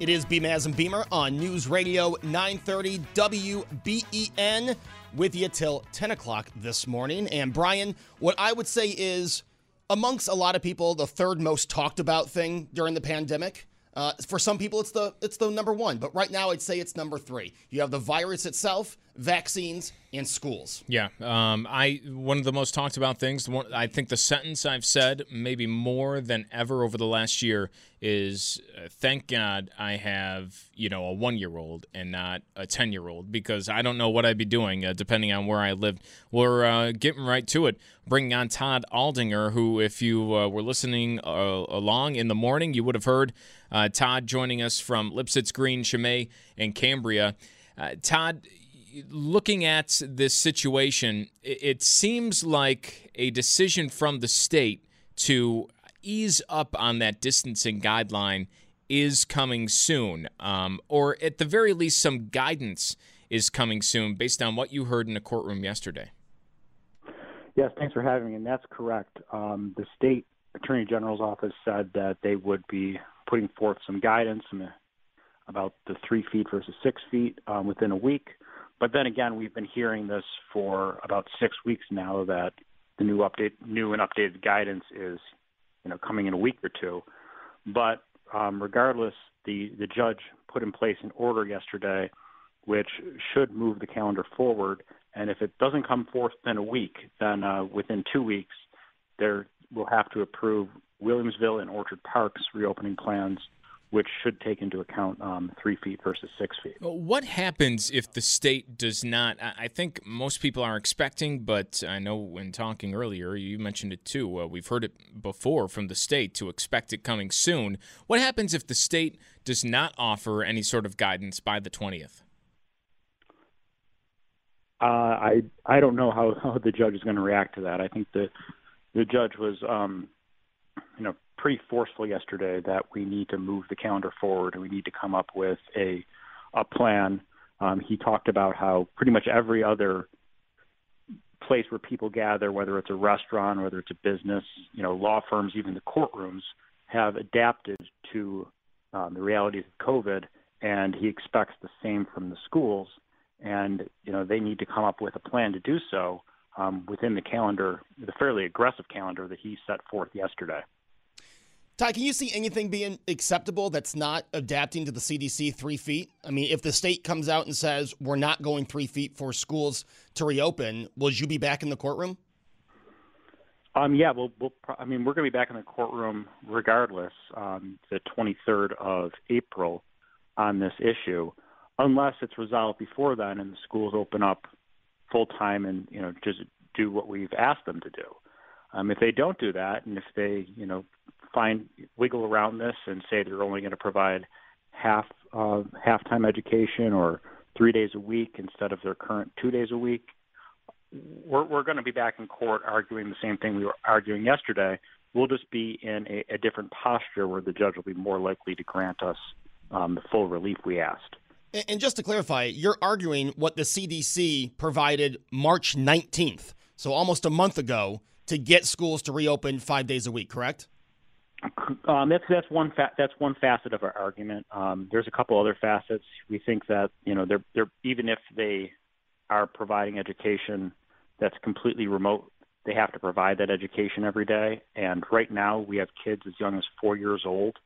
It is Beamaz and Beamer on News Radio 930 WBEN with you till 10 o'clock this morning. And Brian, what I would say is, amongst a lot of people, the third most talked about thing during the pandemic. Uh, for some people, it's the it's the number one, but right now I'd say it's number three. You have the virus itself, vaccines, and schools. Yeah, um, I one of the most talked about things. One, I think the sentence I've said maybe more than ever over the last year is, uh, "Thank God I have you know a one year old and not a ten year old because I don't know what I'd be doing uh, depending on where I lived." We're uh, getting right to it, bringing on Todd Aldinger, who, if you uh, were listening uh, along in the morning, you would have heard uh, Todd joining us from Lipsitz Green, Scime, and Cambria. Todd looking at this situation, it seems like a decision from the state to ease up on that distancing guideline is coming soon, um, or at the very least, some guidance is coming soon based on what you heard in the courtroom yesterday. Yes, thanks for having me, and that's correct. Um, the state attorney general's office said that they would be putting forth some guidance about the three feet versus six feet um, within a week. But then again, we've been hearing this for about six weeks now that the new update, new and updated guidance is, you know, coming in a week or two. But um, regardless, the the judge put in place an order yesterday, which should move the calendar forward. And if it doesn't come forth in a week, then uh, within two weeks, there will have to approve Williamsville and Orchard Park's reopening plans which should take into account um, three feet versus six feet. What happens if the state does not? I think most people are expecting, but I know when talking earlier, you mentioned it too. Uh, we've heard it before from the state to expect it coming soon. What happens if the state does not offer any sort of guidance by the 20th? Uh, I I don't know how, how the judge is going to react to that. I think the the judge was um, you know pretty forceful yesterday that we need to move the calendar forward and we need to come up with a a plan. Um, he talked about how pretty much every other place where people gather, whether it's a restaurant, whether it's a business, you know, law firms, even the courtrooms, have adapted to um, the realities of COVID, and he expects the same from the schools. And you know, they need to come up with a plan to do so um, within the calendar, the fairly aggressive calendar that he set forth yesterday. Ty, can you see anything being acceptable that's not adapting to the CDC three feet? I mean, if the state comes out and says we're not going three feet for schools to reopen, will you be back in the courtroom? Um, yeah, well, we'll I mean, we're going to be back in the courtroom regardless, um, the 23rd of April, on this issue, unless it's resolved before then and the schools open up full time and you know just do what we've asked them to do. Um, if they don't do that, and if they you know find wiggle around this and say they're only going to provide half uh, half-time education or three days a week instead of their current two days a week, we're, we're going to be back in court arguing the same thing we were arguing yesterday. We'll just be in a, a different posture where the judge will be more likely to grant us um, the full relief we asked. And just to clarify, you're arguing what the CDC provided March 19th, so almost a month ago, to get schools to reopen five days a week, correct? Um, that's that's one fa- that's one facet of our argument. Um, there's a couple other facets. We think that you know they're they're even if they are providing education that's completely remote, they have to provide that education every day. And right now, we have kids as young as four years old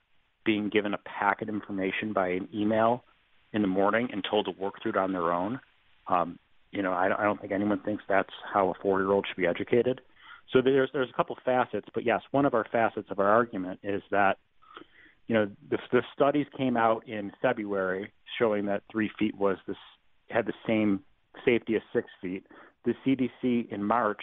being given a packet of information by an email in the morning and told to work through it on their own. Um, you know, I, I don't think anyone thinks that's how a four-year-old should be educated. So there's there's a couple facets, but yes, one of our facets of our argument is that you know the, the studies came out in February showing that three feet was this had the same safety as six feet. The CDC in March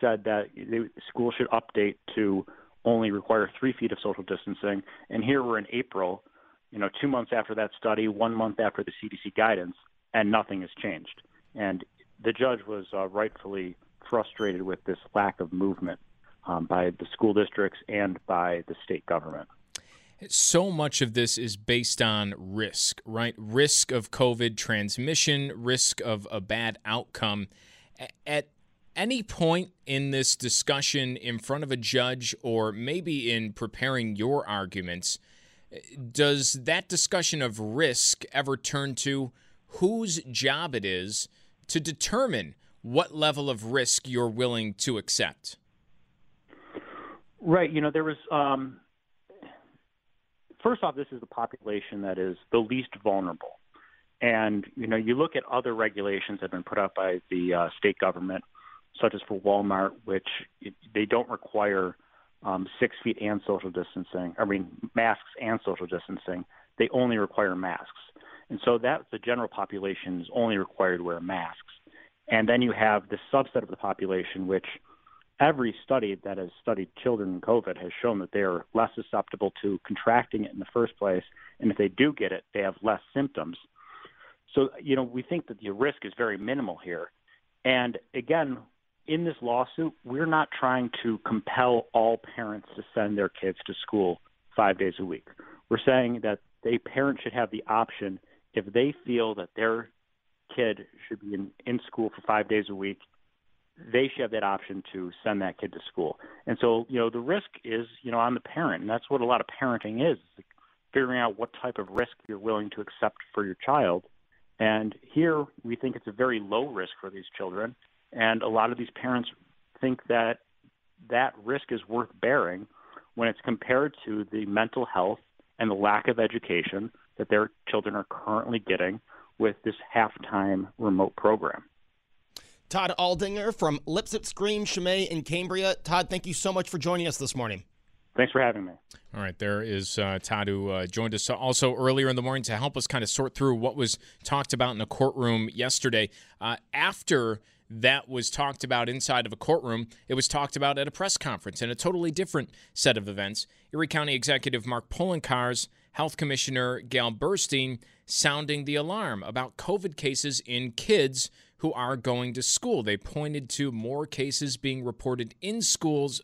said that the school should update to only require three feet of social distancing, and here we're in April, you know, two months after that study, one month after the CDC guidance, and nothing has changed. And the judge was uh, rightfully frustrated with this lack of movement um, by the school districts and by the state government. So much of this is based on risk, right? Risk of COVID transmission, risk of a bad outcome. At any point in this discussion in front of a judge or maybe in preparing your arguments, does that discussion of risk ever turn to whose job it is to determine what level of risk you're willing to accept? Right. You know, there was, um, first off, this is the population that is the least vulnerable. And, you know, you look at other regulations that have been put out by the uh, state government, such as for Walmart, which they don't require um, six feet and social distancing, I mean, masks and social distancing. They only require masks. And so that the general population is only required to wear masks. And then you have the subset of the population, which every study that has studied children in COVID has shown that they are less susceptible to contracting it in the first place. And if they do get it, they have less symptoms. So, you know, we think that the risk is very minimal here. And again, in this lawsuit, we're not trying to compel all parents to send their kids to school five days a week. We're saying that a parent should have the option if they feel that their kid should be in, in school for five days a week, they should have that option to send that kid to school. And so, you know, the risk is, you know, on the parent, and that's what a lot of parenting is, figuring out what type of risk you're willing to accept for your child. And here we think it's a very low risk for these children, and a lot of these parents think that that risk is worth bearing when it's compared to the mental health and the lack of education that their children are currently getting with this halftime remote program. Todd Aldinger from Lipsitz Green, Scime, and Cambria. Todd, thank you so much for joining us this morning. Thanks for having me. All right, there is uh, Todd who uh, joined us also earlier in the morning to help us kind of sort through what was talked about in the courtroom yesterday. Uh, after that was talked about inside of a courtroom, it was talked about at a press conference in a totally different set of events. Erie County Executive Mark Poloncarz, Health Commissioner Gail Burstein sounding the alarm about COVID cases in kids who are going to school. They pointed to more cases being reported in schools,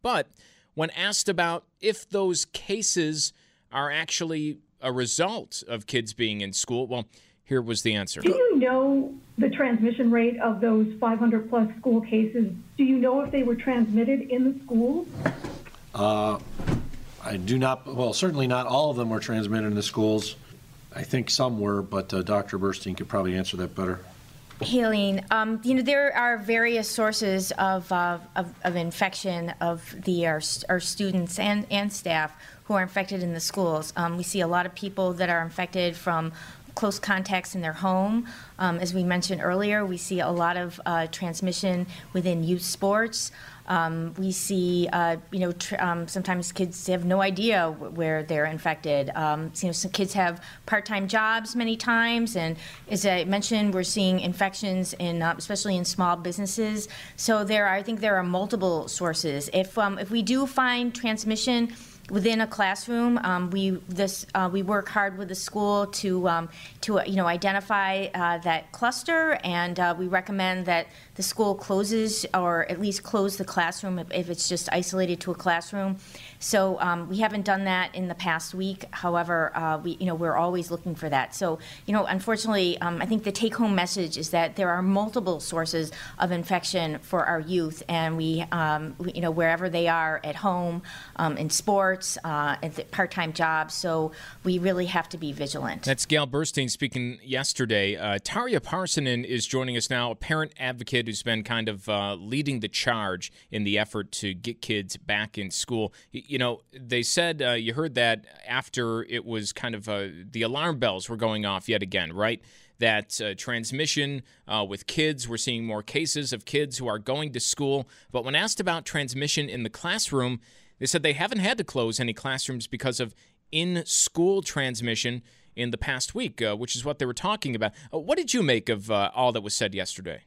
but when asked about if those cases are actually a result of kids being in school, well, here was the answer. Do you know the transmission rate of those 500 plus school cases? Do you know if they were transmitted in the schools? Uh, I do not, well, certainly not all of them were transmitted in the schools. I think some were, but uh, Dr. Burstein could probably answer that better. Helene, um, you know there are various sources of, uh, of, of, infection of the our, our, students and, and staff who are infected in the schools. Um, we see a lot of people that are infected from close contacts in their home. Um, as we mentioned earlier, we see a lot of uh, transmission within youth sports. Um, we see, uh, you know, um, sometimes kids have no idea where they're infected. Um, you know, some kids have part-time jobs many times, and as I mentioned, we're seeing infections in, uh, especially in small businesses. So there, are, I think there are multiple sources. If um, if we do find transmission within a classroom. Um, we this uh, we work hard with the school to um, to uh, you know identify uh, that cluster, and uh, we recommend that the school closes or at least close the classroom if, if, it's just isolated to a classroom. So um, we haven't done that in the past week. However, uh, we you know we're always looking for that. So you know, unfortunately, um, I think the take-home message is that there are multiple sources of infection for our youth, and we, um, we you know wherever they are at home, um, in sports, uh, at part-time jobs. So we really have to be vigilant. That's Gail Burstein speaking yesterday. Uh, Tarja Parssinen is joining us now, a parent advocate who's been kind of uh, leading the charge in the effort to get kids back in school. You know, they said uh, you heard that after it was kind of uh, the alarm bells were going off yet again, right? That uh, transmission uh, with kids, we're seeing more cases of kids who are going to school. But when asked about transmission in the classroom, they said they haven't had to close any classrooms because of in school transmission in the past week, uh, which is what they were talking about. Uh, what did you make of uh, all that was said yesterday?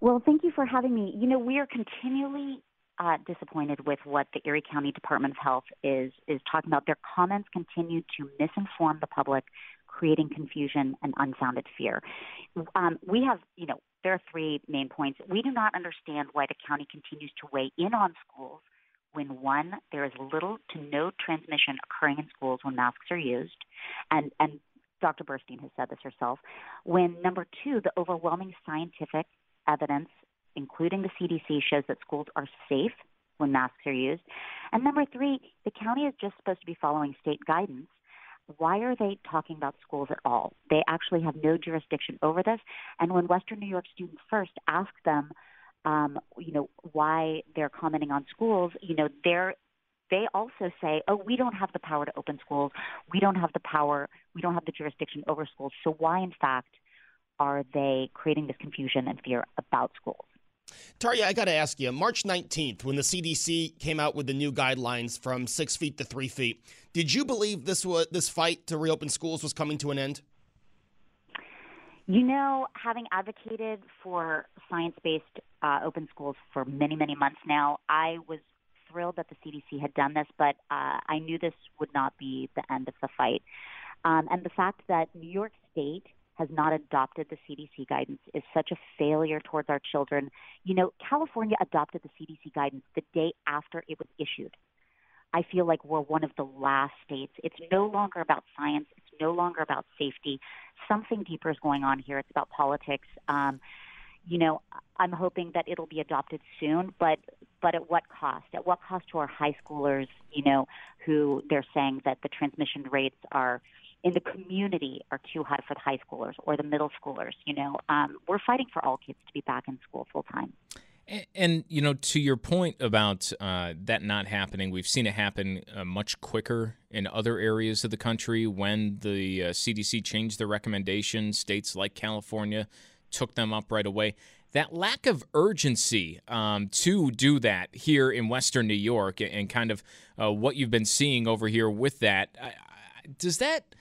Well, thank you for having me. You know, we are continually uh, disappointed with what the Erie County Department of Health is is talking about. Their comments continue to misinform the public, creating confusion and unfounded fear. Um, we have, you know, there are three main points. We do not understand why the county continues to weigh in on schools when one, there is little to no transmission occurring in schools when masks are used, and and Dr. Burstein has said this herself. When number two, the overwhelming scientific evidence, including the CDC, shows that schools are safe when masks are used. And number three, the county is just supposed to be following state guidance. Why are they talking about schools at all? They actually have no jurisdiction over this. And when Western New York Students First asked them, um, you know, why they're commenting on schools, you know, they're they also say, oh, we don't have the power to open schools. We don't have the power. We don't have the jurisdiction over schools. So why, in fact, are they creating this confusion and fear about schools? Tarja, I got to ask you, March 19th, when the CDC came out with the new guidelines from six feet to three feet, did you believe this was this fight to reopen schools was coming to an end? You know, having advocated for science-based uh, open schools for many, many months now, I was thrilled that the CDC had done this, but uh, I knew this would not be the end of the fight. Um, and the fact that New York State has not adopted the CDC guidance is such a failure towards our children. You know, California adopted the CDC guidance the day after it was issued. I feel like we're one of the last states. It's no longer about science. It's no longer about safety. Something deeper is going on here. It's about politics. Um, you know, I'm hoping that it'll be adopted soon, but but at what cost? At what cost to our high schoolers? You know, who they're saying that the transmission rates are in the community are too high for the high schoolers or the middle schoolers. You know, um, we're fighting for all kids to be back in school full time. And, and, you know, to your point about uh, that not happening, we've seen it happen uh, much quicker in other areas of the country when the uh, CDC changed their recommendations. States like California took them up right away. That lack of urgency um, to do that here in Western New York and kind of uh, what you've been seeing over here with that, does that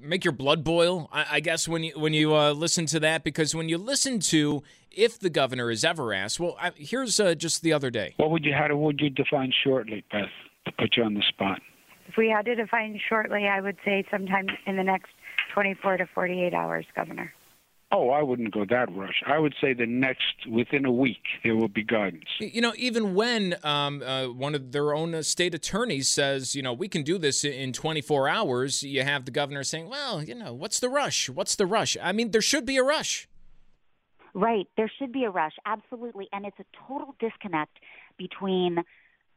make your blood boil. I, I guess when you when you uh, listen to that, because when you listen to if the governor is ever asked, well, I, here's uh, just the other day. What would you how would you define shortly, Beth, to put you on the spot? If we had to define shortly, I would say sometime in the next 24 to 48 hours, Governor. Oh, I wouldn't go that rush. I would say the next within a week there will be guidance. You know, even when um, uh, one of their own uh, state attorneys says, you know, we can do this in 24 hours, you have the governor saying, well, you know, what's the rush? What's the rush? I mean, there should be a rush. Right, there should be a rush, absolutely, and it's a total disconnect between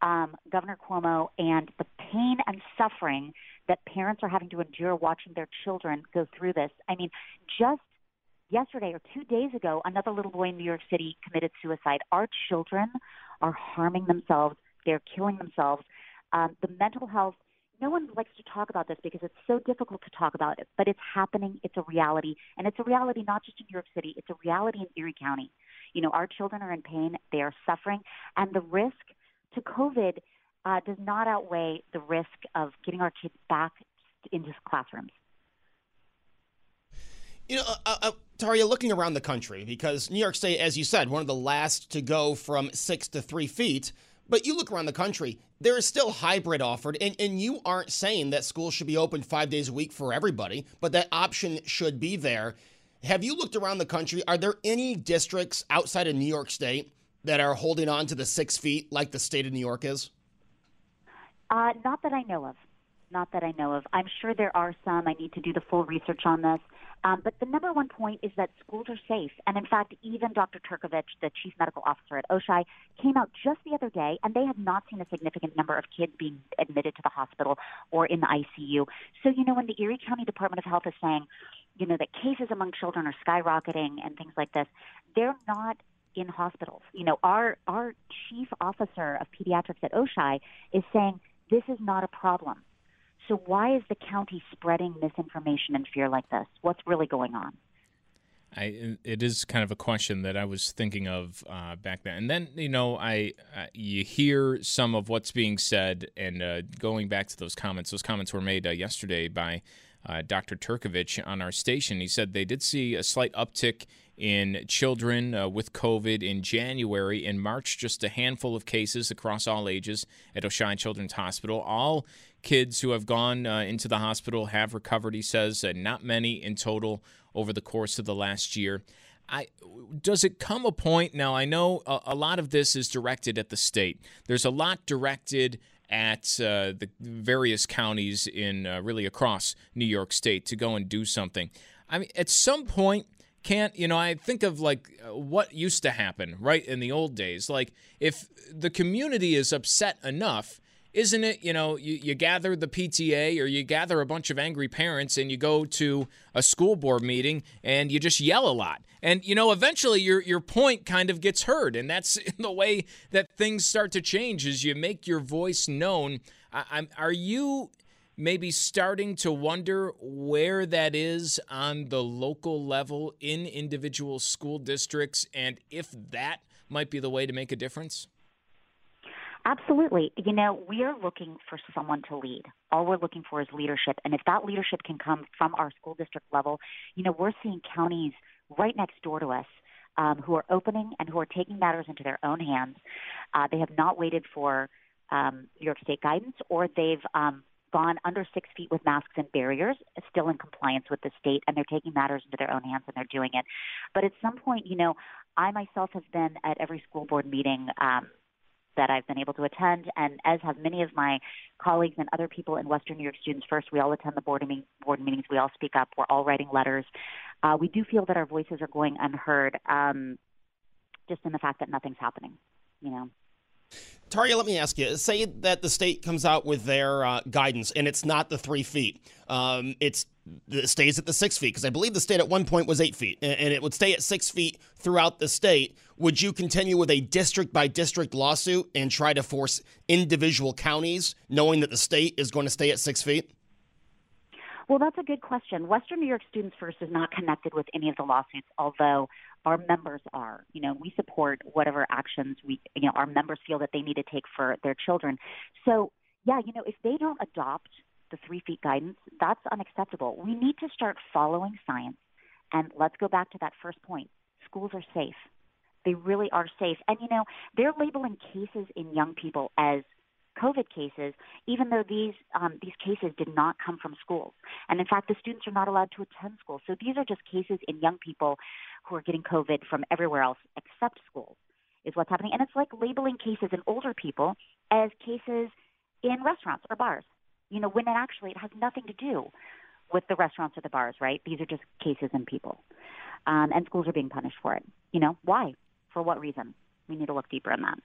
um, Governor Cuomo and the pain and suffering that parents are having to endure watching their children go through this. I mean, just yesterday or two days ago, another little boy in New York City committed suicide. Our children are harming themselves. They're killing themselves. Um, the mental health, no one likes to talk about this because it's so difficult to talk about it, but it's happening. It's a reality. And it's a reality not just in New York City, it's a reality in Erie County. You know, our children are in pain, they are suffering, and the risk to COVID uh, does not outweigh the risk of getting our kids back into classrooms. You know, uh, uh, Tarja, looking around the country, because New York State, as you said, one of the last to go from six to three feet. But you look around the country, there is still hybrid offered, and, and you aren't saying that schools should be open five days a week for everybody, but that option should be there. Have you looked around the country? Are there any districts outside of New York State that are holding on to the six feet like the state of New York is? Uh, not that I know of. Not that I know of. I'm sure there are some. I need to do the full research on this. Um, but the number one point is that schools are safe. And in fact, even Dr. Turkovich, the chief medical officer at Oishei, came out just the other day, and they have not seen a significant number of kids being admitted to the hospital or in the ICU. So, you know, when the Erie County Department of Health is saying, you know, that cases among children are skyrocketing and things like this, they're not in hospitals. You know, our our chief officer of pediatrics at Oishei is saying this is not a problem. So why is the county spreading misinformation and fear like this? What's really going on? I, it is kind of a question that I was thinking of uh, back then, and then you know, I uh, you hear some of what's being said, and uh, going back to those comments. Those comments were made uh, yesterday by uh, Dr. Turkovich on our station. He said they did see a slight uptick in children uh, with COVID in January. In March, just a handful of cases across all ages at Oishei Children's Hospital. All kids who have gone uh, into the hospital have recovered, he says, uh, not many in total over the course of the last year. I, does it come a point now? I know a, a lot of this is directed at the state. There's a lot directed at uh, the various counties in uh, really across New York State to go and do something. I mean, at some point, can't you know i think of like uh, what used to happen right in the old days like if the community is upset enough isn't it, you know, you, you gather the PTA or you gather a bunch of angry parents and you go to a school board meeting and you just yell a lot. And, you know, eventually your, your point kind of gets heard. And that's the way that things start to change is you make your voice known. I, I'm, are you maybe starting to wonder where that is on the local level in individual school districts and if that might be the way to make a difference? Absolutely. You know, we are looking for someone to lead. All we're looking for is leadership. And if that leadership can come from our school district level, you know, we're seeing counties right next door to us um, who are opening and who are taking matters into their own hands. Uh, they have not waited for um, New York State guidance, or they've um, gone under six feet with masks and barriers, still in compliance with the state, and they're taking matters into their own hands and they're doing it. But at some point, you know, I myself have been at every school board meeting um, that I've been able to attend, and as have many of my colleagues and other people in Western New York Students First. We all attend the board, board meetings. We all speak up. We're all writing letters. Uh, we do feel that our voices are going unheard, um, just in the fact that nothing's happening. You know. Tarja, let me ask you. Say that the state comes out with their uh, guidance, and it's not the three feet. Um, it's it stays at the six feet because I believe the state at one point was eight feet, and it would stay at six feet throughout the state. Would you continue with a district by district lawsuit and try to force individual counties, knowing that the state is going to stay at six feet? Well, that's a good question. Western New York Students First is not connected with any of the lawsuits, although our members are. You know, we support whatever actions we, you know, our members feel that they need to take for their children. So, yeah, you know, if they don't adopt the three feet guidance, that's unacceptable. We need to start following science. And let's go back to that first point. Schools are safe. They really are safe. And, you know, they're labeling cases in young people as COVID cases, even though these um, these cases did not come from schools. And in fact, the students are not allowed to attend school. So these are just cases in young people who are getting COVID from everywhere else except schools, is what's happening. And it's like labeling cases in older people as cases in restaurants or bars you know, when it actually it has nothing to do with the restaurants or the bars, right? These are just cases and people. Um, and schools are being punished for it. You know, why? For what reason? We need to look deeper in that.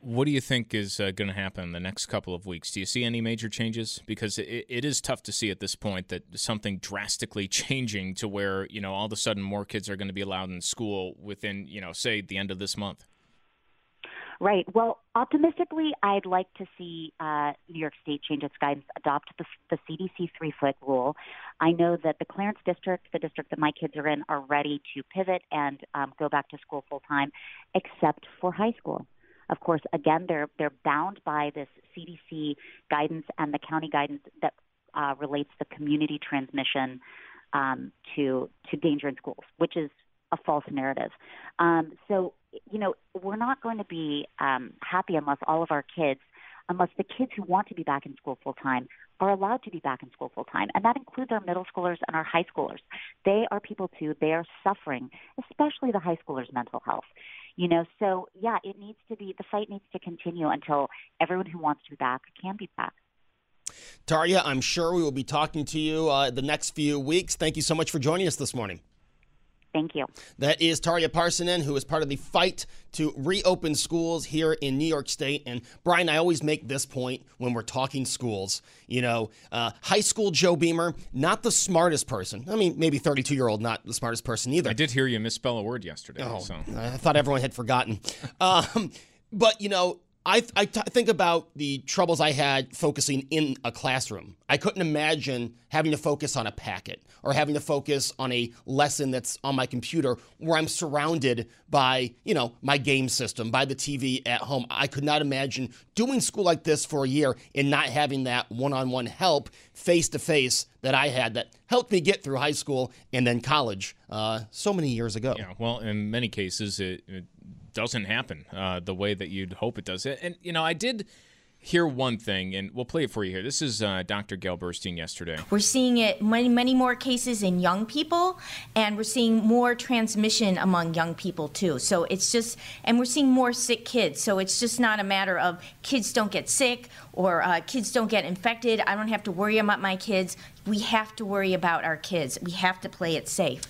What do you think is uh, going to happen in the next couple of weeks? Do you see any major changes? Because it, it is tough to see at this point that something drastically changing to where, you know, all of a sudden more kids are going to be allowed in school within, you know, say the end of this month. Right. Well, optimistically, I'd like to see uh, New York State change its guidance, adopt the, the CDC three foot rule. I know that the Clarence district, the district that my kids are in, are ready to pivot and um, go back to school full time, except for high school. Of course, again, they're they're bound by this CDC guidance and the county guidance that uh, relates the community transmission um, to to danger in schools, which is a false narrative. Um, so you know, we're not going to be um, happy unless all of our kids, unless the kids who want to be back in school full time are allowed to be back in school full time. And that includes our middle schoolers and our high schoolers. They are people too. They are suffering, especially the high schoolers' mental health. You know, so yeah, it needs to be the fight needs to continue until everyone who wants to be back can be back. Tarja, I'm sure we will be talking to you uh, the next few weeks. Thank you so much for joining us this morning. Thank you. That is Tarja Parssinen, who is part of the fight to reopen schools here in New York State. And Brian, I always make this point when we're talking schools. You know, uh, high school Joe Beamer, not the smartest person. I mean, maybe 32 year old, not the smartest person either. I did hear you misspell a word yesterday. Oh, so. I thought everyone had forgotten. Um, but, you know, I, think about the troubles I had focusing in a classroom. I couldn't imagine having to focus on a packet or having to focus on a lesson that's on my computer where I'm surrounded by, you know, my game system, by the TV at home. I could not imagine doing school like this for a year and not having that one on one help face to face that I had that helped me get through high school and then college uh, so many years ago. Yeah, well, in many cases, it, it doesn't happen uh, the way that you'd hope it does. And, you know, I did hear one thing, and we'll play it for you here. This is uh, Dr. Gail Burstein yesterday. We're seeing it many, many more cases in young people, and we're seeing more transmission among young people too. So it's just, and we're seeing more sick kids. So it's just not a matter of kids don't get sick or uh, kids don't get infected. I don't have to worry about my kids. We have to worry about our kids. We have to play it safe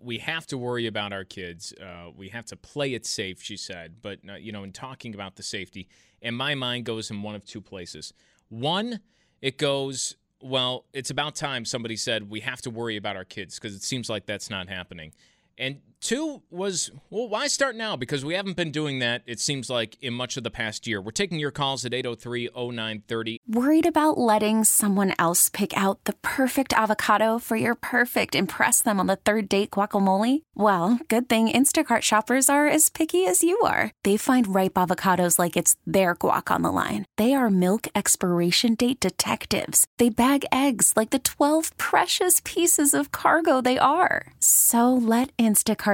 we have to worry about our kids. Uh, we have to play it safe, she said. But, uh, you know, in talking about the safety, and my mind goes in one of two places. One, it goes, well, it's about time somebody said we have to worry about our kids because it seems like that's not happening. And two was, well, why start now? Because we haven't been doing that, it seems like, in much of the past year. We're taking your calls at 803 0930. Worried about letting someone else pick out the perfect avocado for your perfect impress them on the third date guacamole? Well, good thing Instacart shoppers are as picky as you are. They find ripe avocados like it's their guac on the line. They are milk expiration date detectives. They bag eggs like the 12 precious pieces of cargo they are. So let Instacart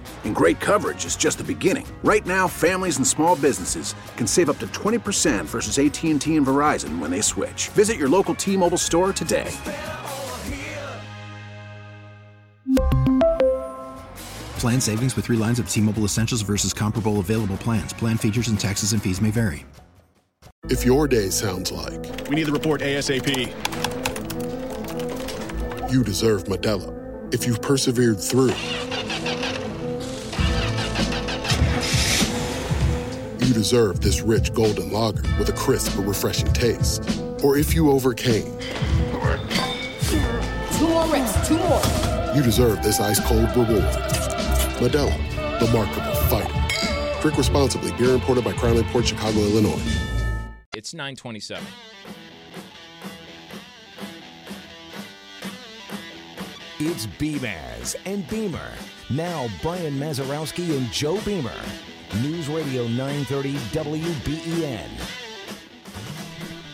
And great coverage is just the beginning. Right now, families and small businesses can save up to 20% versus AT&T and Verizon when they switch. Visit your local T-Mobile store today. Plan savings with 3 lines of T-Mobile Essentials versus comparable available plans. Plan features and taxes and fees may vary. If your day sounds like we need the report ASAP. You deserve Modelo. If you've persevered through you deserve this rich golden lager with a crisp but refreshing taste. Or if you overcame. Two more reps, two more. You deserve this ice cold reward. Modelo, the Markable Fighter. Drink responsibly. Beer imported by Crown Imports Chicago, Illinois. It's 927. It's Beamaz and Beamer. Now Brian Mazarowski and Joe Beamer News Radio 930 WBEN.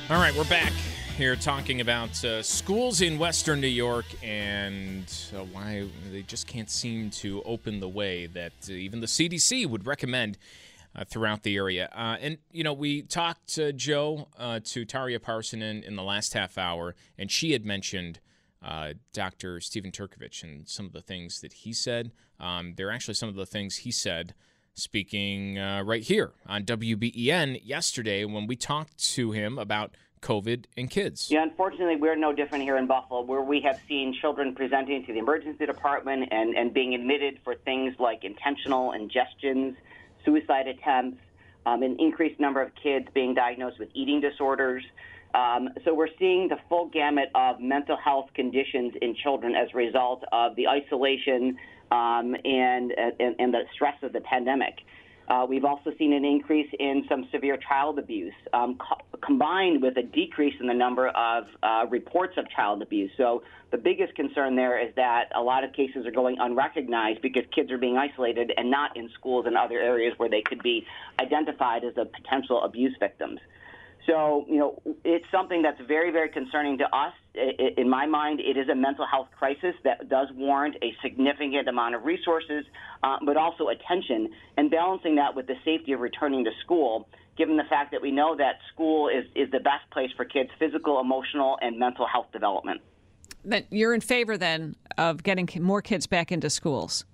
All right, we're back here talking about uh, schools in Western New York and uh, why they just can't seem to open the way that uh, even the CDC would recommend uh, throughout the area. Uh, and, you know, we talked, to Joe, uh, to Tarja Parson in the last half hour, and she had mentioned Dr. Stephen Turkovich and some of the things that he said. Um, they're actually some of the things he said speaking uh, right here on WBEN yesterday when we talked to him about COVID and kids. Yeah, unfortunately, we're no different here in Buffalo, where we have seen children presenting to the emergency department and, and being admitted for things like intentional ingestions, suicide attempts, um, an increased number of kids being diagnosed with eating disorders. Um, so we're seeing the full gamut of mental health conditions in children as a result of the isolation um, and, and, and the stress of the pandemic. Uh, we've also seen an increase in some severe child abuse, um, co- combined with a decrease in the number of uh, reports of child abuse. So the biggest concern there is that a lot of cases are going unrecognized because kids are being isolated and not in schools and other areas where they could be identified as the potential abuse victims. So, you know, it's something that's very, very concerning to us. In my mind, it is a mental health crisis that does warrant a significant amount of resources, uh, but also attention, and balancing that with the safety of returning to school, given the fact that we know that school is, is the best place for kids' physical, emotional, and mental health development. You're in favor then of getting more kids back into schools.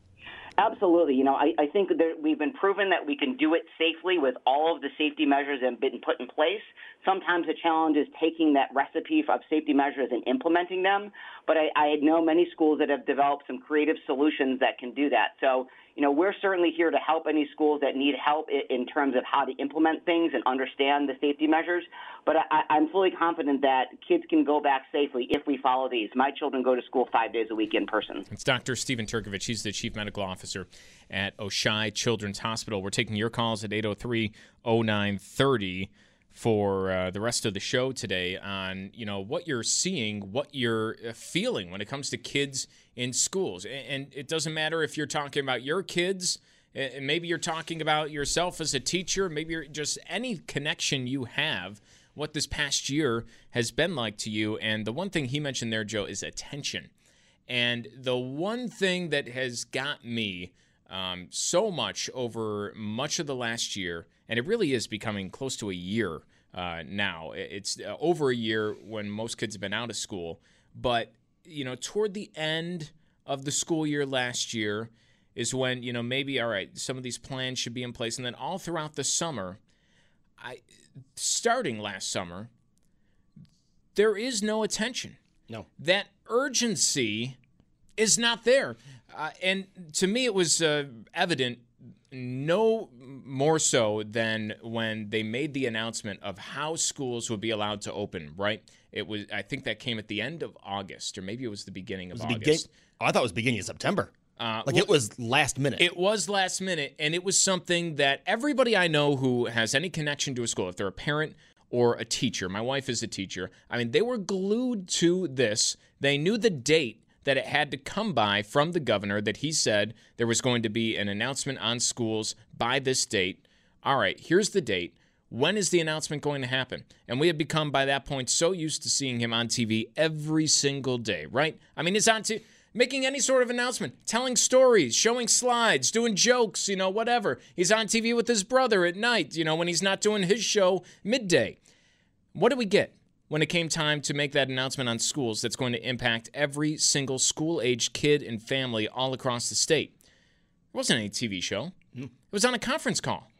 Absolutely. You know, I, I think that we've been proven that we can do it safely with all of the safety measures that have been put in place. Sometimes the challenge is taking that recipe of safety measures and implementing them. But I, I know many schools that have developed some creative solutions that can do that. So, you know, we're certainly here to help any schools that need help in terms of how to implement things and understand the safety measures. But I, I'm fully confident that kids can go back safely if we follow these. My children go to school five days a week in person. It's Dr. Stephen Turkovich. He's the Chief Medical Officer at Oishei Children's Hospital. We're taking your calls at 803 0930 for uh, the rest of the show today on you know what you're seeing, what you're uh, feeling when it comes to kids in schools, and, and it doesn't matter if you're talking about your kids. uh, Maybe you're talking about yourself as a teacher. Maybe you're just any connection you have. What this past year has been like to you, and the one thing he mentioned there, Joe, is attention. And the one thing that has got me um, so much over much of the last year, and it really is becoming close to a year uh, now. It's uh, over a year when most kids have been out of school. But, you know, toward the end of the school year last year is when, you know, maybe, all right, some of these plans should be in place. And then all throughout the summer, I starting last summer, there is no attention. No. That urgency is not there. Uh, and to me, it was uh, evident no more so than when they made the announcement of how schools would be allowed to open, right? It was, I think that came at the end of August, or maybe it was the beginning of August. begin- oh, I thought it was beginning of September. Uh, like well, it was last minute. It was last minute, and it was something that everybody I know who has any connection to a school, if they're a parent or a teacher, my wife is a teacher, I mean, they were glued to this. They knew the date that it had to come by from the governor that he said there was going to be an announcement on schools by this date. All right, here's the date. When is the announcement going to happen? And we had become by that point so used to seeing him on TV every single day, right? I mean, it's on TV making any sort of announcement, telling stories, showing slides, doing jokes, you know, whatever. He's on TV with his brother at night, you know, when he's not doing his show midday. What do we get when it came time to make that announcement on schools that's going to impact every single school aged kid and family all across the state? It wasn't any TV show, it was on a conference call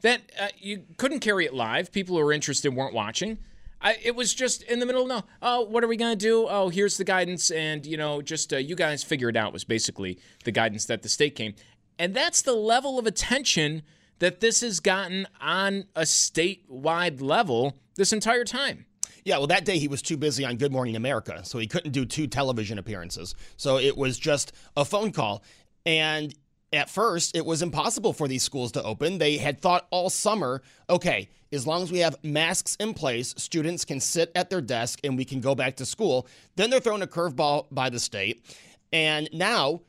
that uh, you couldn't carry it live. People who were interested weren't watching. I, it was just in the middle. Of no, oh, what are we gonna do? Oh, here's the guidance, and you know, just uh, you guys figure it out. Was basically the guidance that the state came, and that's the level of attention that this has gotten on a statewide level this entire time. Yeah, well, that day he was too busy on Good Morning America, so he couldn't do two television appearances. So it was just a phone call. And at first, it was impossible for these schools to open. They had thought all summer, okay, as long as we have masks in place, students can sit at their desk and we can go back to school. Then they're thrown a curveball by the state. And now,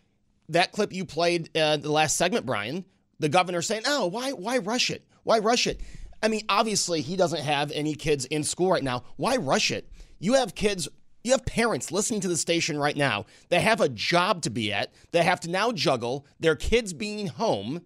that clip you played uh, the last segment, Brian, the governor saying, "Oh, why why rush it? Why rush it?" I mean, obviously he doesn't have any kids in school right now. Why rush it? You have kids, you have parents listening to the station right now that have a job to be at. That have to now juggle their kids being home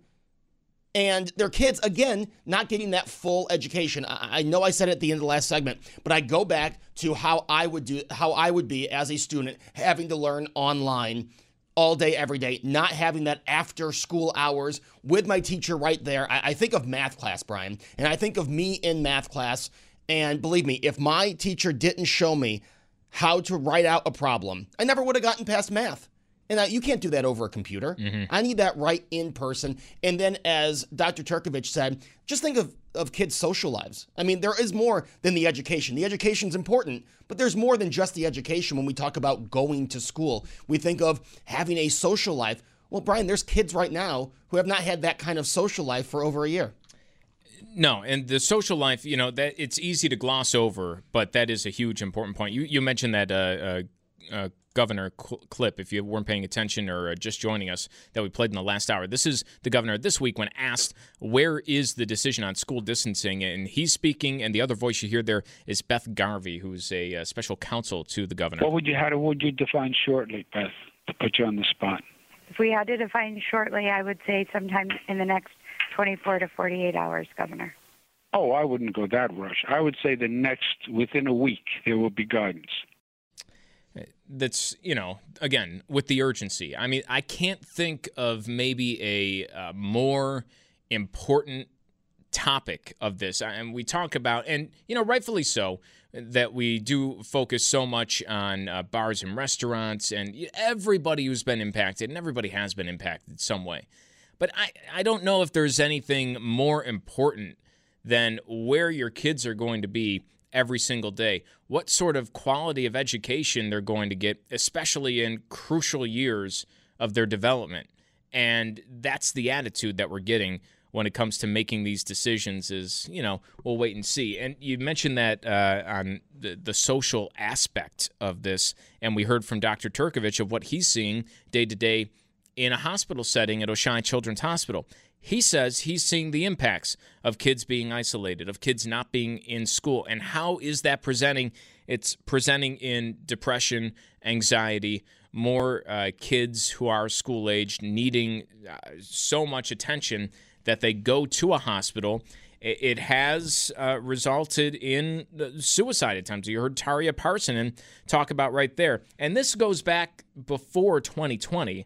and their kids again not getting that full education. I, know I said it at the end of the last segment, but I go back to how I would do how I would be as a student having to learn online all day, every day, not having that after school hours with my teacher right there. I, I think of math class, Brian, and I think of me in math class. And believe me, if my teacher didn't show me how to write out a problem, I never would have gotten past math. And I, you can't do that over a computer. I need that right in person. And then, as Dr. Turkovich said, just think of, of kids' social lives. I mean, there is more than the education. The education's important, but there's more than just the education when we talk about going to school. We think of having a social life. Well, Brian, there's kids right now who have not had that kind of social life for over a year. No, and the social life, you know, that it's easy to gloss over, but that is a huge important point. You you mentioned that uh, uh, uh, governor cl- clip, if you weren't paying attention or uh, just joining us, that we played in the last hour. This is the governor this week when asked, Where is the decision on school distancing? And he's speaking, and the other voice you hear there is Beth Garvey, who's a uh, special counsel to the governor. What would you how would you define shortly, Beth, to put you on the spot? If we had to define shortly, I would say sometime in the next 24 to 48 hours, Governor. Oh, I wouldn't go that rush. I would say the next within a week there will be guidance. That's you know again with the urgency. I mean, I can't think of maybe a uh, more important topic of this, and we talk about, and you know, rightfully so, that we do focus so much on uh, bars and restaurants and everybody who's been impacted, and everybody has been impacted some way. But I, I don't know if there's anything more important than where your kids are going to be every single day, what sort of quality of education they're going to get, especially in crucial years of their development. And that's the attitude that we're getting when it comes to making these decisions is, you know, we'll wait and see. And you mentioned that uh, on the, the social aspect of this, and we heard from Dr. Turkovich of what he's seeing day to day in a hospital setting at Oishei Children's Hospital. He says he's seeing the impacts of kids being isolated, of kids not being in school. And how is that presenting? It's presenting in depression, anxiety, more uh, kids who are school aged needing uh, so much attention that they go to a hospital. It has uh, resulted in suicide attempts. You heard Tarja Parssinen talk about right there. And this goes back before 2020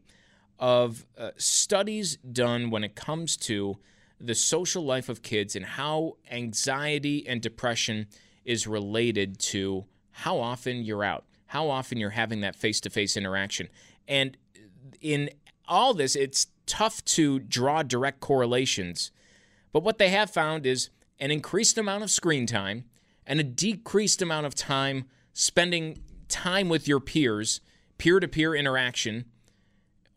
of uh, studies done when it comes to the social life of kids and how anxiety and depression is related to how often you're out, how often you're having that face to face interaction. And in all this, it's tough to draw direct correlations. But what they have found is an increased amount of screen time and a decreased amount of time spending time with your peers, peer to peer interaction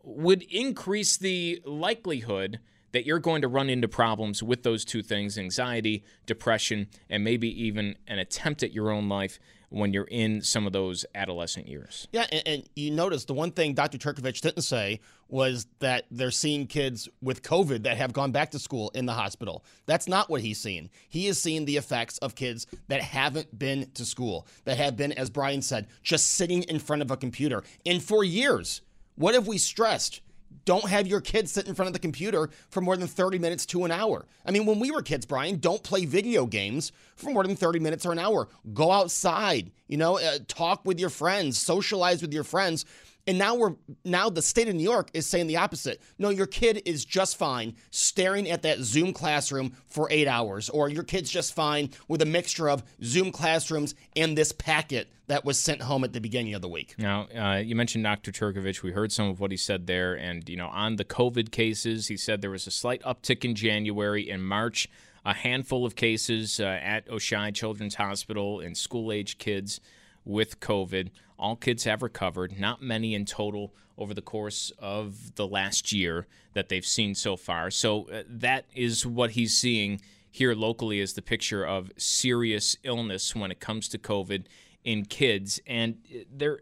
would increase the likelihood that you're going to run into problems with those two things anxiety, depression, and maybe even an attempt at your own life when you're in some of those adolescent years. Yeah, and, and, you notice the one thing Dr. Turkovich didn't say was that they're seeing kids with COVID that have gone back to school in the hospital. That's not what he's seeing. He is seeing the effects of kids that haven't been to school, that have been, as Brian said, just sitting in front of a computer. And for years, what have we stressed? Don't have your kids sit in front of the computer for more than 30 minutes to an hour. I mean, when we were kids, Brian, don't play video games for more than 30 minutes or an hour. Go outside, you know, uh, talk with your friends, socialize with your friends. And now we're now the state of New York is saying the opposite. No, your kid is just fine staring at that Zoom classroom for eight hours, or your kid's just fine with a mixture of Zoom classrooms and this packet that was sent home at the beginning of the week. Now, uh, you mentioned Dr. Turkovich. We heard some of what he said there, and you know, on the COVID cases, he said there was a slight uptick in January. and March, a handful of cases uh, at Oishei Children's Hospital in school-age kids with COVID. All kids have recovered, not many in total over the course of the last year that they've seen so far. So uh, that is what he's seeing here locally is the picture of serious illness when it comes to COVID in kids. And uh, there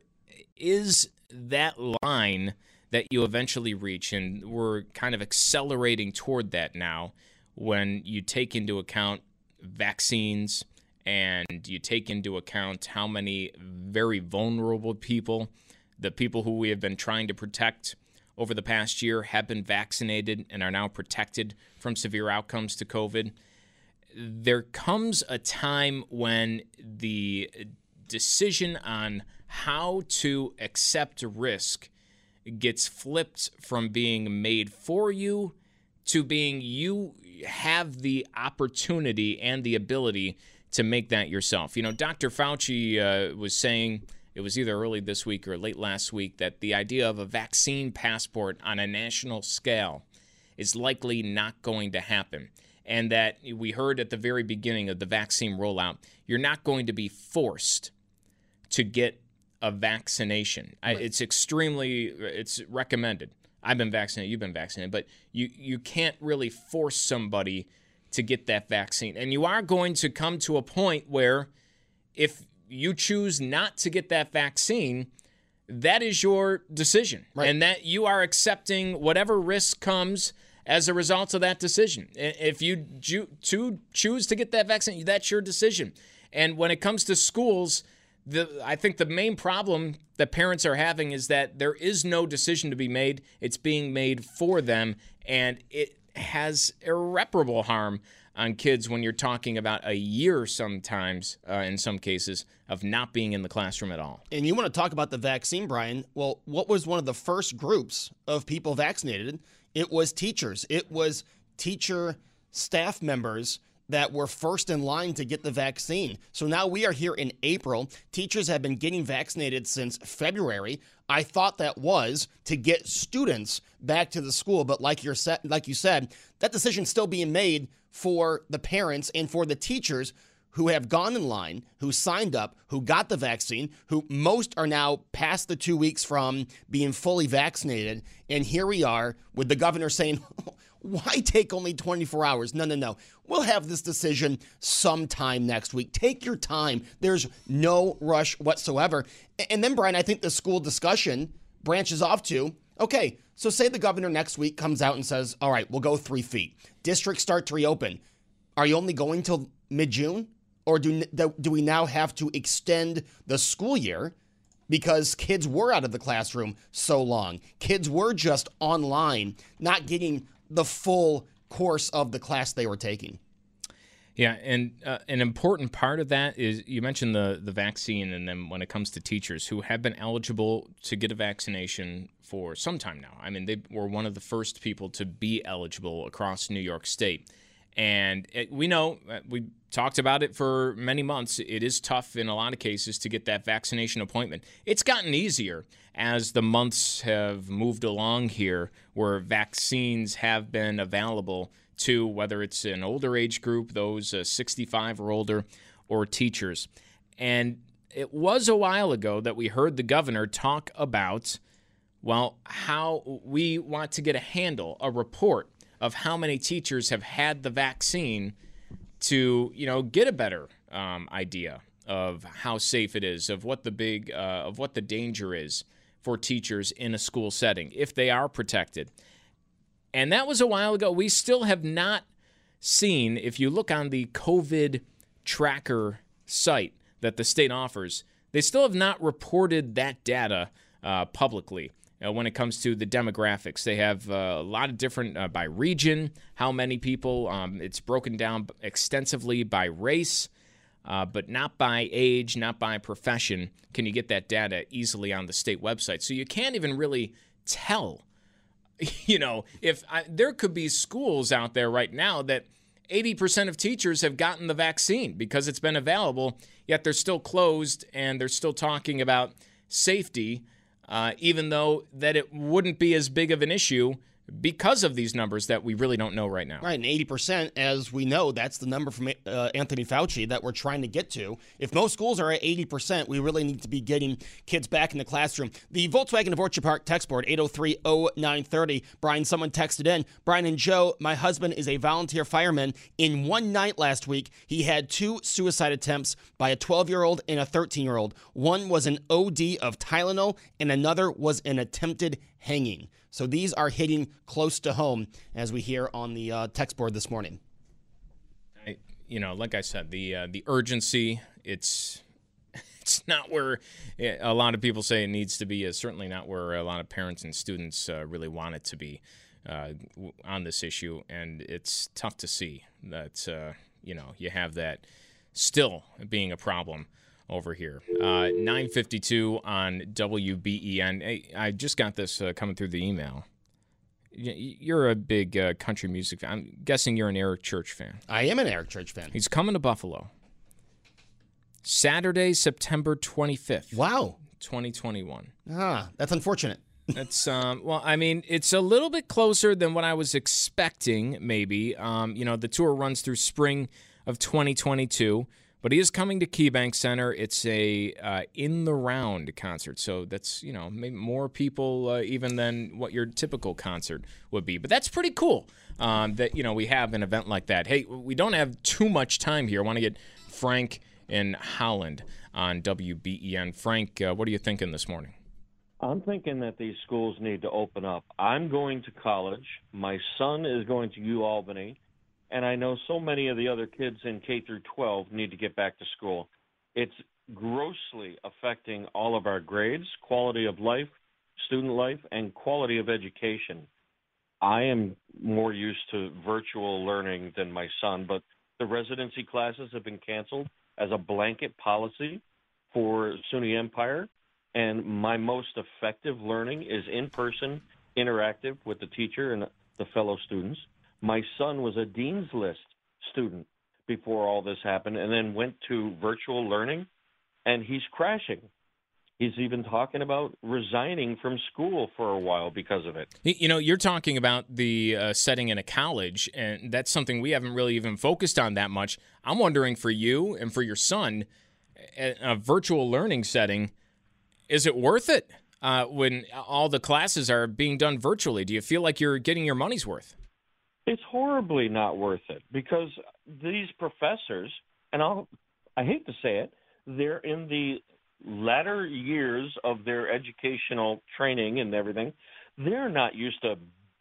is that line that you eventually reach, and we're kind of accelerating toward that now when you take into account vaccines and you take into account how many very vulnerable people, the people who we have been trying to protect over the past year, have been vaccinated and are now protected from severe outcomes to COVID. There comes a time when the decision on how to accept risk gets flipped from being made for you to being you have the opportunity and the ability to make that yourself. You know, Dr. Fauci uh, was saying it was either early this week or late last week that the idea of a vaccine passport on a national scale is likely not going to happen. And that we heard at the very beginning of the vaccine rollout, you're not going to be forced to get a vaccination. Right. It's extremely it's recommended. I've been vaccinated, you've been vaccinated, but you you can't really force somebody to get that vaccine. And you are going to come to a point where if you choose not to get that vaccine, that is your decision, and that you are accepting whatever risk comes as a result of that decision. If you to choose to get that vaccine, that's your decision. And when it comes to schools, the I think the main problem that parents are having is that there is no decision to be made. It's being made for them, and it has irreparable harm on kids when you're talking about a year sometimes, uh, in some cases, of not being in the classroom at all. And you want to talk about the vaccine, Brian? Well, what was one of the first groups of people vaccinated? It was teachers. It was teacher staff members that were first in line to get the vaccine. So now we are here in April. Teachers have been getting vaccinated since February. I thought that was to get students back to the school, but like you're sa- like you said, that decision's still being made for the parents and for the teachers who have gone in line, who signed up, who got the vaccine, who most are now past the two weeks from being fully vaccinated. And here we are with the governor saying, why take only 24 hours? No, no, no. We'll have this decision sometime next week. Take your time. There's no rush whatsoever. And then, Brian, I think the school discussion branches off to okay, so say the governor next week comes out and says, all right, we'll go three feet. Districts start to reopen. Are you only going till mid June? Or do, do we now have to extend the school year because kids were out of the classroom so long? Kids were just online, not getting the full course of the class they were taking. Yeah, and uh, an important part of that is you mentioned the the vaccine, and then when it comes to teachers who have been eligible to get a vaccination for some time now. I mean, they were one of the first people to be eligible across New York State, and it, we know uh, we talked about it for many months. It is tough in a lot of cases to get that vaccination appointment. It's gotten easier as the months have moved along here, where vaccines have been available to whether it's an older age group, those uh, 65 or older, or teachers. And it was a while ago that we heard the governor talk about, well, how we want to get a handle, a report of how many teachers have had the vaccine to, you know, get a better um, idea of how safe it is, of what the big, uh, of what the danger is for teachers in a school setting, if they are protected. And that was a while ago. We still have not seen, if you look on the COVID tracker site that the state offers, they still have not reported that data uh, publicly. Uh, when it comes to the demographics, they have uh, a lot of different uh, by region, how many people. Um, it's broken down extensively by race, uh, but not by age, not by profession. Can you get that data easily on the state website? So you can't even really tell you know, if I, there could be schools out there right now that 80% of teachers have gotten the vaccine because it's been available, yet they're still closed and they're still talking about safety, uh, even though that it wouldn't be as big of an issue because of these numbers that we really don't know right now. Right, and 80%, as we know, that's the number from uh, Anthony Fauci that we're trying to get to. If most schools are at 80%, we really need to be getting kids back in the classroom. The Volkswagen of Orchard Park text board, 803-0930. Brian, someone texted in. Brian and Joe, my husband is a volunteer fireman. In one night last week, he had two suicide attempts by a 12-year-old and a 13-year-old. One was an OD of Tylenol, and another was an attempted hanging. So these are hitting close to home, as we hear on the uh, text board this morning. I, you know, like I said, the uh, the urgency it's it's not where eh, a lot of people say it needs to be. Is certainly not where a lot of parents and students uh, really want it to be uh, on this issue, and it's tough to see that uh, you know you have that still being a problem over here. Uh, 952 on WBEN. Hey, I just got this uh, coming through the email. You're a big uh, country music fan. I'm guessing you're an Eric Church fan. I am an Eric Church fan. He's coming to Buffalo. Saturday, September 25th. Wow. 2021. Ah, that's unfortunate. That's um well, I mean, it's a little bit closer than what I was expecting, maybe. Um, you know, the tour runs through spring of 2022, but he is coming to KeyBank Center. It's a uh, in the round concert, so that's you know maybe more people uh, even than what your typical concert would be. But that's pretty cool um, that you know we have an event like that. Hey, we don't have too much time here. I want to get Frank in Holland on WBEN. Frank, uh, what are you thinking this morning? I'm thinking that these schools need to open up. I'm going to college. My son is going to U Albany, and I know so many of the other kids in K through 12 need to get back to school. It's grossly affecting all of our grades, quality of life, student life, and quality of education. I am more used to virtual learning than my son, but the residency classes have been canceled as a blanket policy for SUNY Empire. And my most effective learning is in person, interactive with the teacher and the fellow students. My son was a Dean's List student before all this happened and then went to virtual learning, and he's crashing. He's even talking about resigning from school for a while because of it. You know, you're talking about the uh, setting in a college, and that's something we haven't really even focused on that much. I'm wondering for you and for your son, a, virtual learning setting, is it worth it uh, when all the classes are being done virtually? Do you feel like you're getting your money's worth? It's horribly not worth it because these professors, and I'll, I hate to say it, they're in the latter years of their educational training and everything, they're not used to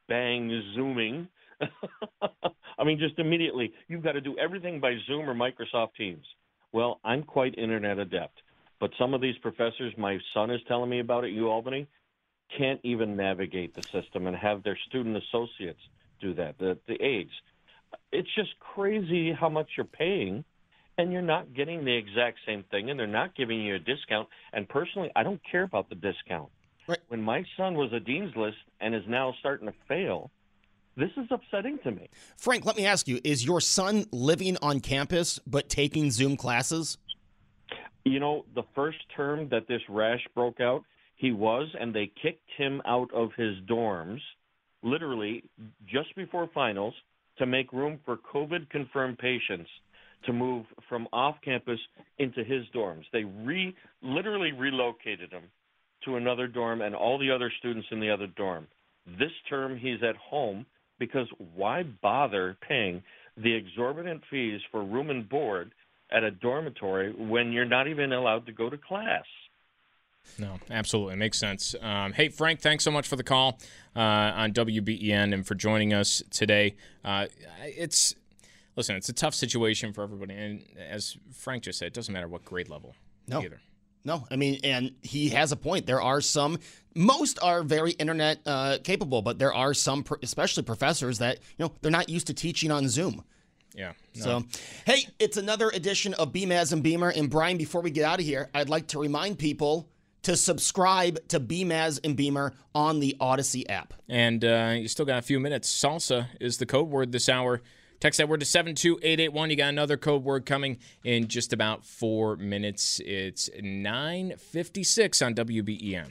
bang zooming. I mean, just immediately, you've got to do everything by Zoom or Microsoft Teams. Well, I'm quite internet adept, but some of these professors my son is telling me about at U Albany can't even navigate the system and have their student associates do that, the, the aides. It's just crazy how much you're paying and you're not getting the exact same thing, and they're not giving you a discount. And personally, I don't care about the discount. Right. When my son was a dean's list and is now starting to fail, this is upsetting to me. Frank, let me ask you: Is your son living on campus but taking Zoom classes? You know, the first term that this rash broke out, he was, and they kicked him out of his dorms, literally just before finals, to make room for COVID confirmed patients to move from off campus into his dorms. They re literally relocated him to another dorm and all the other students in the other dorm. This term he's at home because why bother paying the exorbitant fees for room and board at a dormitory when you're not even allowed to go to class? No, absolutely. Makes sense. Um, hey, Frank, thanks so much for the call uh, on WBEN and for joining us today. Uh, it's listen, it's a tough situation for everybody. And as Frank just said, it doesn't matter what grade level no. either. No, I mean, and he has a point. There are some, most are very internet uh, capable, but there are some, especially professors, that you know they're not used to teaching on Zoom. Yeah. No. So, hey, it's another edition of Beamaz and Beamer. And Brian, before we get out of here, I'd like to remind people to subscribe to Beamaz and Beamer on the Odyssey app. And uh, you still got a few minutes. Salsa is the code word this hour. Text that word to 72881. You got another code word coming in just about four minutes. It's 956 on WBEN.